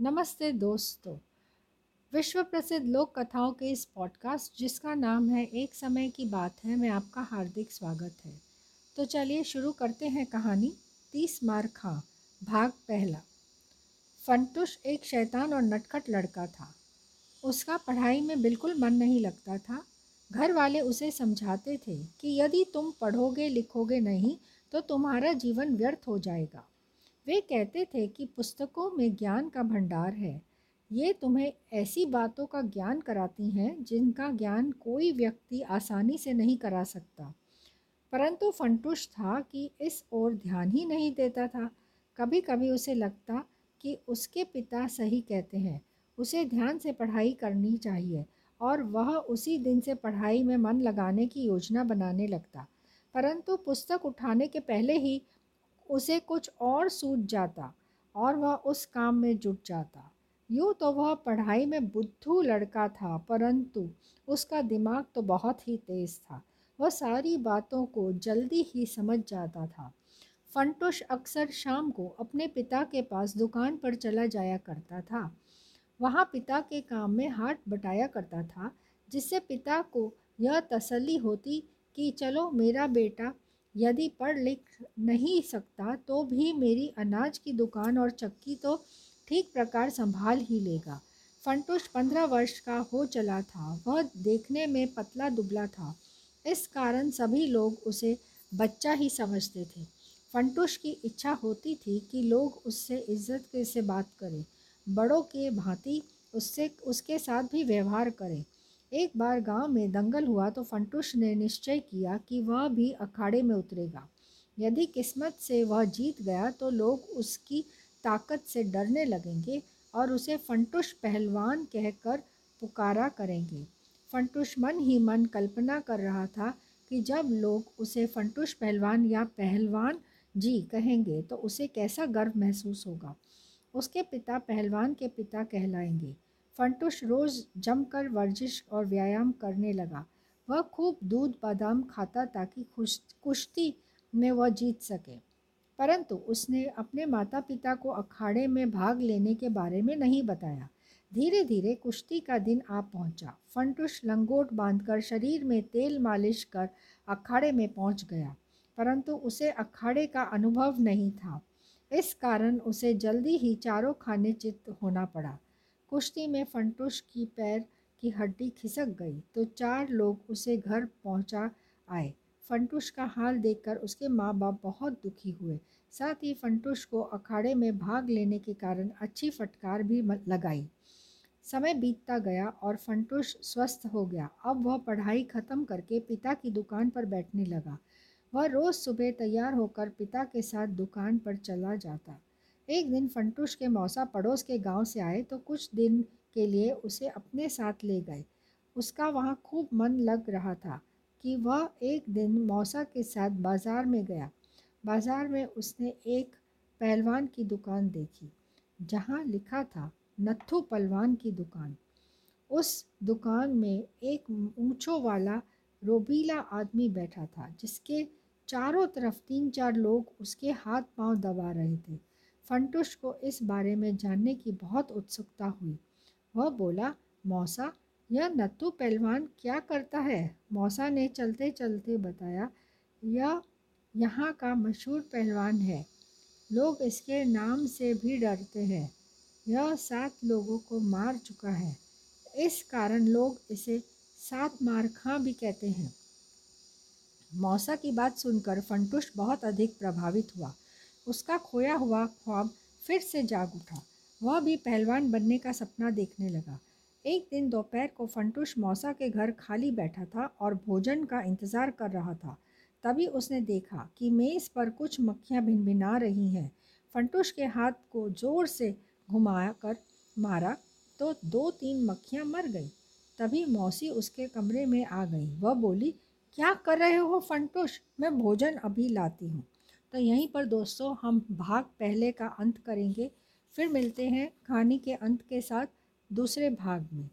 नमस्ते दोस्तों। विश्व प्रसिद्ध लोक कथाओं के इस पॉडकास्ट जिसका नाम है एक समय की बात है, मैं आपका हार्दिक स्वागत है। तो चलिए शुरू करते हैं कहानी, तीस मार खां, भाग पहला। फंटुश एक शैतान और नटखट लड़का था। उसका पढ़ाई में बिल्कुल मन नहीं लगता था। घर वाले उसे समझाते थे कि यदि तुम पढ़ोगे लिखोगे नहीं तो तुम्हारा जीवन व्यर्थ हो जाएगा। वे कहते थे कि पुस्तकों में ज्ञान का भंडार है। ये तुम्हें ऐसी बातों का ज्ञान कराती हैं, जिनका ज्ञान कोई व्यक्ति आसानी से नहीं करा सकता। परंतु फंटुश था कि इस ओर ध्यान ही नहीं देता था। कभी कभी उसे लगता कि उसके पिता सही कहते हैं, उसे ध्यान से पढ़ाई करनी चाहिए, और वह उसी दिन से पढ़ाई में मन लगाने की योजना बनाने लगता। परंतु पुस्तक उठाने के पहले ही उसे कुछ और सूझ जाता और वह उस काम में जुट जाता। यूँ तो वह पढ़ाई में बुद्धू लड़का था, परंतु उसका दिमाग तो बहुत ही तेज़ था। वह सारी बातों को जल्दी ही समझ जाता था। फंटुश अक्सर शाम को अपने पिता के पास दुकान पर चला जाया करता था। वहाँ पिता के काम में हाथ बटाया करता था, जिससे पिता को यह तसल्ली होती कि, चलो मेरा बेटा यदि पढ़ लिख नहीं सकता तो भी मेरी अनाज की दुकान और चक्की तो ठीक प्रकार संभाल ही लेगा। फंटुश पंद्रह वर्ष का हो चला था, वह देखने में पतला दुबला था। इस कारण सभी लोग उसे बच्चा ही समझते थे। फंटुश की इच्छा होती थी कि लोग उससे इज़्ज़त के से बात करें। बड़ों के भांति उससे, उसके साथ भी व्यवहार करें। एक बार गाँव में दंगल हुआ तो फंटुश ने निश्चय किया कि वह भी अखाड़े में उतरेगा। यदि किस्मत से वह जीत गया तो लोग उसकी ताकत से डरने लगेंगे और उसे फंटुश पहलवान कहकर पुकारा करेंगे। फंटुश मन ही मन कल्पना कर रहा था कि जब लोग उसे फंटुश पहलवान या पहलवान जी कहेंगे तो उसे कैसा गर्व महसूस होगा। उसके पिता पहलवान के पिता कहलाएँगे। फंटुश रोज़ जमकर वर्जिश और व्यायाम करने लगा। वह खूब दूध, बादाम खाता ताकि कुश्ती में वह जीत सके। परंतु उसने अपने माता पिता को अखाड़े में भाग लेने के बारे में नहीं बताया। धीरे धीरे कुश्ती का दिन आ पहुँचा। फंटुश लंगोट बांधकर शरीर में तेल मालिश कर अखाड़े में पहुँच गया। परंतु उसे अखाड़े का अनुभव नहीं था। इस कारण उसे जल्दी ही चारों खाने चित्त होना पड़ा। कुश्ती में फंटुश की पैर की हड्डी खिसक गई तो चार लोग उसे घर पहुँचा आए। फंटुश का हाल देखकर उसके माँ बाप बहुत दुखी हुए। साथ ही फंटुश को अखाड़े में भाग लेने के कारण अच्छी फटकार भी लगाई। समय बीतता गया और फंटुश स्वस्थ हो गया। अब वह पढ़ाई ख़त्म करके पिता की दुकान पर बैठने लगा। वह रोज़ सुबह तैयार होकर पिता के साथ दुकान पर चला जाता। एक दिन फंटूश के मौसा पड़ोस के गाँव से आए तो कुछ दिन के लिए उसे अपने साथ ले गए। उसका वहाँ खूब मन लग रहा था कि वह एक दिन मौसा के साथ बाज़ार में गया। बाज़ार में उसने एक पहलवान की दुकान देखी, जहाँ लिखा था, नत्थु पहलवान की दुकान। उस दुकान में एक ऊंचो वाला रोबीला आदमी बैठा था, जिसके चारों तरफ़ तीन चार लोग उसके हाथ पाँव दबा रहे थे। फंटुश को इस बारे में जानने की बहुत उत्सुकता हुई। वह बोला, मौसा, यह नत्थु पहलवान क्या करता है? मौसा ने चलते चलते बताया, यह यहाँ का मशहूर पहलवान है। लोग इसके नाम से भी डरते हैं। यह सात लोगों को मार चुका है। इस कारण लोग इसे सात मार खां भी कहते हैं। मौसा की बात सुनकर फंटुश बहुत अधिक प्रभावित हुआ। उसका खोया हुआ ख्वाब फिर से जाग उठा। वह भी पहलवान बनने का सपना देखने लगा। एक दिन दोपहर को फंटूश मौसा के घर खाली बैठा था और भोजन का इंतज़ार कर रहा था। तभी उसने देखा कि मेज़ पर कुछ मक्खियाँ भिनभिना रही हैं। फंटूश के हाथ को ज़ोर से घुमा कर मारा तो दो तीन मक्खियाँ मर गई। तभी मौसी उसके कमरे में आ गई। वह बोली, क्या कर रहे हो फंटूश? मैं भोजन अभी लाती हूँ। तो यहीं पर दोस्तों, हम भाग पहले का अंत करेंगे। फिर मिलते हैं कहानी के अंत के साथ दूसरे भाग में।